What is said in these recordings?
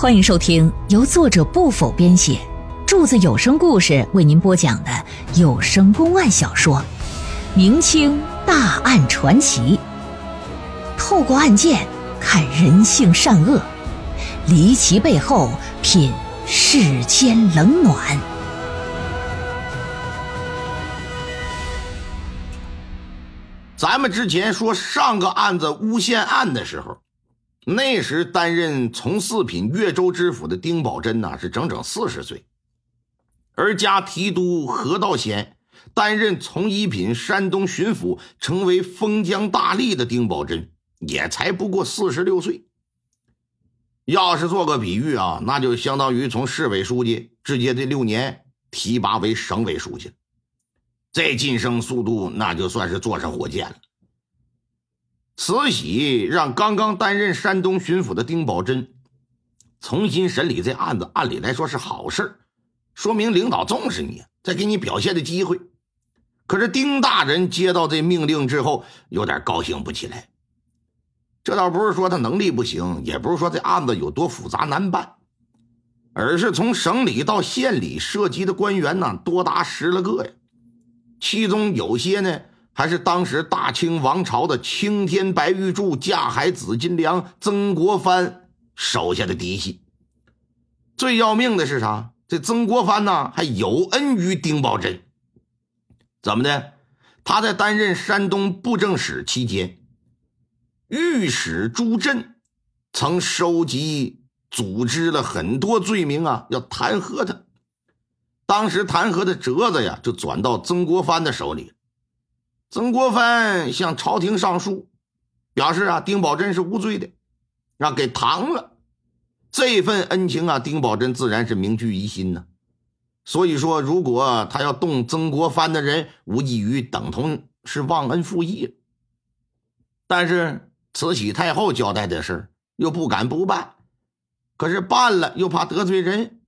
欢迎收听由作者不否编写，柱子有声故事为您播讲的有声公案小说《明清大案传奇》，透过案件看人性善恶，离奇背后品世间冷暖。咱们之前说上个案子诬陷案的时候。那时担任从四品越州知府的丁宝桢呐，是整整四十岁；而家提督何道贤担任从一品山东巡抚，成为封疆大吏的丁宝桢也才不过四十六岁。要是做个比喻啊，那就相当于从市委书记直接这六年提拔为省委书记，这晋升速度那就算是坐上火箭了。慈禧让刚刚担任山东巡抚的丁宝桢重新审理这案子，按理来说是好事说明领导重视你，再给你表现的机会。可是丁大人接到这命令之后，有点高兴不起来。这倒不是说他能力不行，也不是说这案子有多复杂难办，而是从省里到县里涉及的官员呢，多达十来个呀，其中有些呢。还是当时大清王朝的青天白玉柱、架海紫金梁曾国藩手下的嫡系。最要命的是啥？这曾国藩呢，还有恩于丁宝桢。怎么的？他在担任山东布政使期间，御史朱振曾收集组织了很多罪名啊，要弹劾他。当时弹劾的折子呀，就转到曾国藩的手里。曾国藩向朝廷上书，表示啊，丁宝桢是无罪的，让给唐了。这份恩情啊，丁宝桢自然是铭记于心呢。所以说，如果他要动曾国藩的人，无异于等同是忘恩负义。但是慈禧太后交代的事又不敢不办，可是办了又怕得罪人。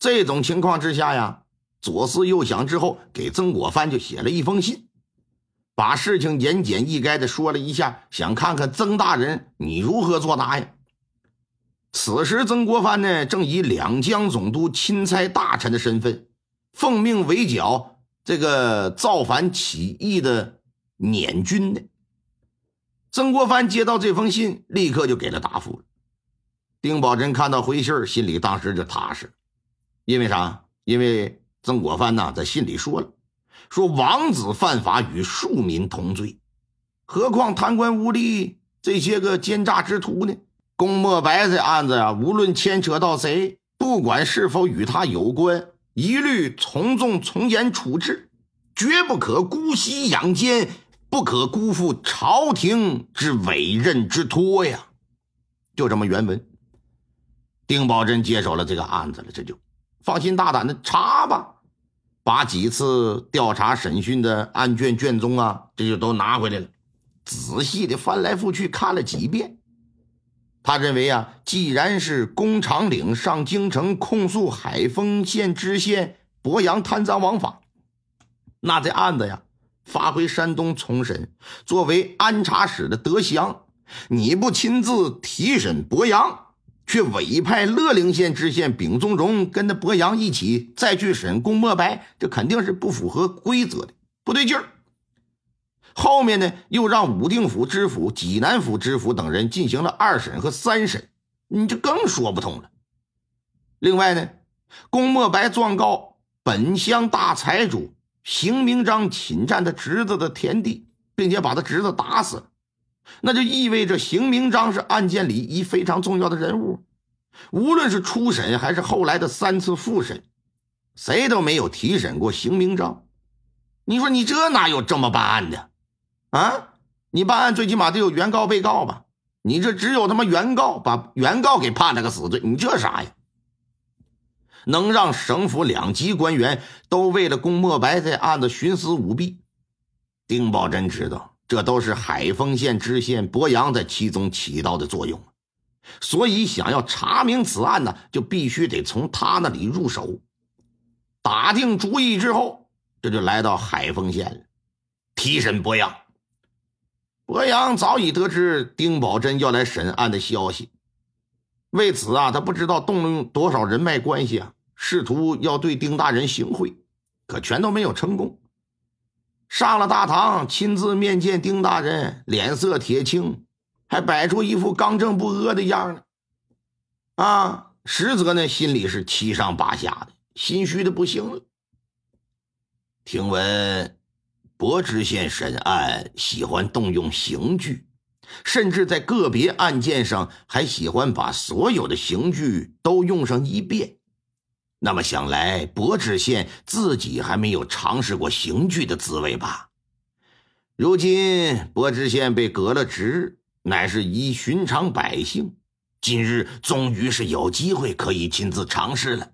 这种情况之下呀，左思右想之后，给曾国藩就写了一封信。把事情言简意赅的说了一下，想看看曾大人你如何作答呀？此时曾国藩呢，正以两江总督钦差大臣的身份，奉命围剿这个造反起义的捻军呢。曾国藩接到这封信，立刻就给了答复。丁宝桢看到回信心里当时就踏实，因为啥？因为曾国藩呐，在信里说了。说王子犯法与庶民同罪，何况贪官污吏这些个奸诈之徒呢？龚墨白这案子啊，无论牵扯到谁，不管是否与他有关，一律从重从严处置，绝不可姑息养奸，不可辜负朝廷之委任之托呀！就这么原文。丁宝桢接手了这个案子了，这就放心大胆的查吧。把几次调查审讯的案卷卷宗啊，这就都拿回来了，仔细的翻来覆去看了几遍。他认为啊，既然是工长岭上京城控诉海丰县知县博洋贪赃枉法，那这案子呀，发回山东重审。作为安察使的德祥，你不亲自提审博洋？却委派乐陵县知县丙宗荣跟那博洋一起再去审龚墨白，这肯定是不符合规则的，不对劲儿。后面呢，又让武定府知府、济南府知府等人进行了二审和三审，你就更说不通了。另外呢，龚墨白状告本乡大财主邢明章侵占他侄子的田地，并且把他侄子打死了。那就意味着邢明章是案件里一非常重要的人物，无论是初审还是后来的三次复审，谁都没有提审过邢明章。你说你这哪有这么办案的？啊，你办案最起码得有原告、被告吧？你这只有他妈原告，把原告给判了个死罪，你这啥呀？能让省府两级官员都为了龚墨白这案子徇私舞弊？丁宝珍知道。这都是海丰县知县博洋在其中起到的作用，所以想要查明此案呢，就必须得从他那里入手。打定主意之后，这就来到海丰县，提审博洋。博洋早已得知丁宝珍要来审案的消息，为此啊，他不知道动用多少人脉关系啊，试图要对丁大人行贿，可全都没有成功。上了大堂，亲自面见丁大人，脸色铁青，还摆出一副刚正不阿的样呢。啊，实则呢，心里是七上八下的，心虚的不行了。听闻博知县审案喜欢动用刑具，甚至在个别案件上还喜欢把所有的刑具都用上一遍。那么想来，博知县自己还没有尝试过刑具的滋味吧？如今博知县被革了职，乃是一寻常百姓。今日终于是有机会可以亲自尝试了。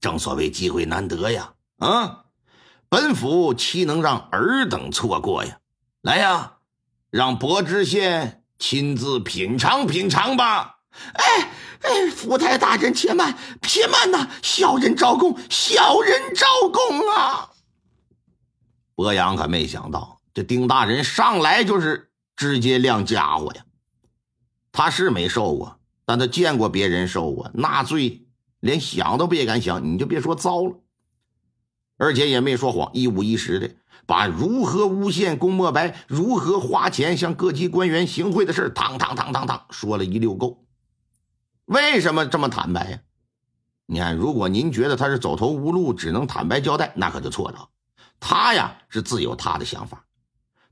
正所谓机会难得呀！啊，本府岂能让尔等错过呀？来呀，让博知县亲自品尝品尝吧！哎。哎，福太大人，且慢，且慢呐！小人招供，小人招供啊！博阳可没想到，这丁大人上来就是直接亮家伙呀！他是没受过，但他见过别人受过，那罪连想都别敢想，你就别说糟了。而且也没说谎，一五一十的把如何诬陷龚墨白、如何花钱向各级官员行贿的事堂堂堂堂堂说了一溜够。为什么这么坦白呀？你看，如果您觉得他是走投无路，只能坦白交代，那可就错了。他呀是自有他的想法，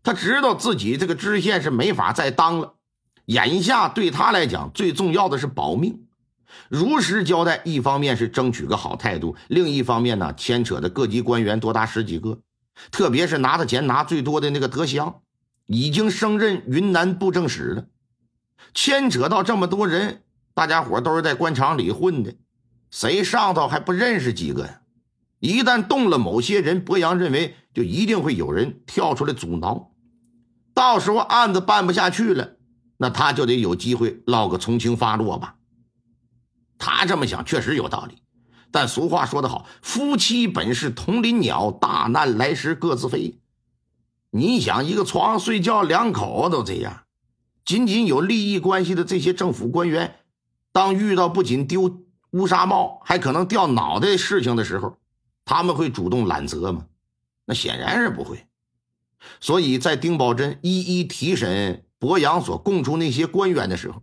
他知道自己这个知县是没法再当了。眼下对他来讲，最重要的是保命。如实交代，一方面是争取个好态度，另一方面呢，牵扯的各级官员多达十几个，特别是拿的钱拿最多的那个德祥，已经升任云南布政使了，牵扯到这么多人。大家伙都是在官场里混的，谁上头还不认识几个呀？一旦动了某些人，博洋认为就一定会有人跳出来阻挠，到时候案子办不下去了，那他就得有机会落个从轻发落吧。他这么想确实有道理，但俗话说得好，夫妻本是同林鸟，大难来时各自飞。你想一个床上睡觉，两口子都这样，仅仅有利益关系的这些政府官员。当遇到不仅丢乌纱帽，还可能掉脑袋事情的时候，他们会主动揽责吗？那显然是不会。所以在丁宝珍一一提审博洋所供出那些官员的时候，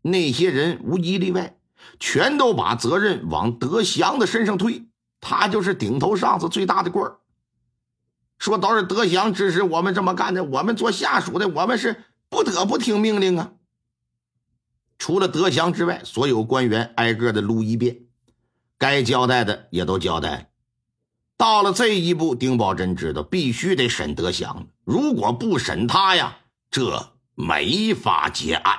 那些人无一例外，全都把责任往德祥的身上推，他就是顶头上司最大的官儿。说都是德祥指使我们这么干的，我们做下属的，我们是不得不听命令啊。除了德祥之外，所有官员挨个的撸一遍，该交代的也都交代。到了这一步，丁宝珍知道必须得审德祥，如果不审他呀，这没法结案。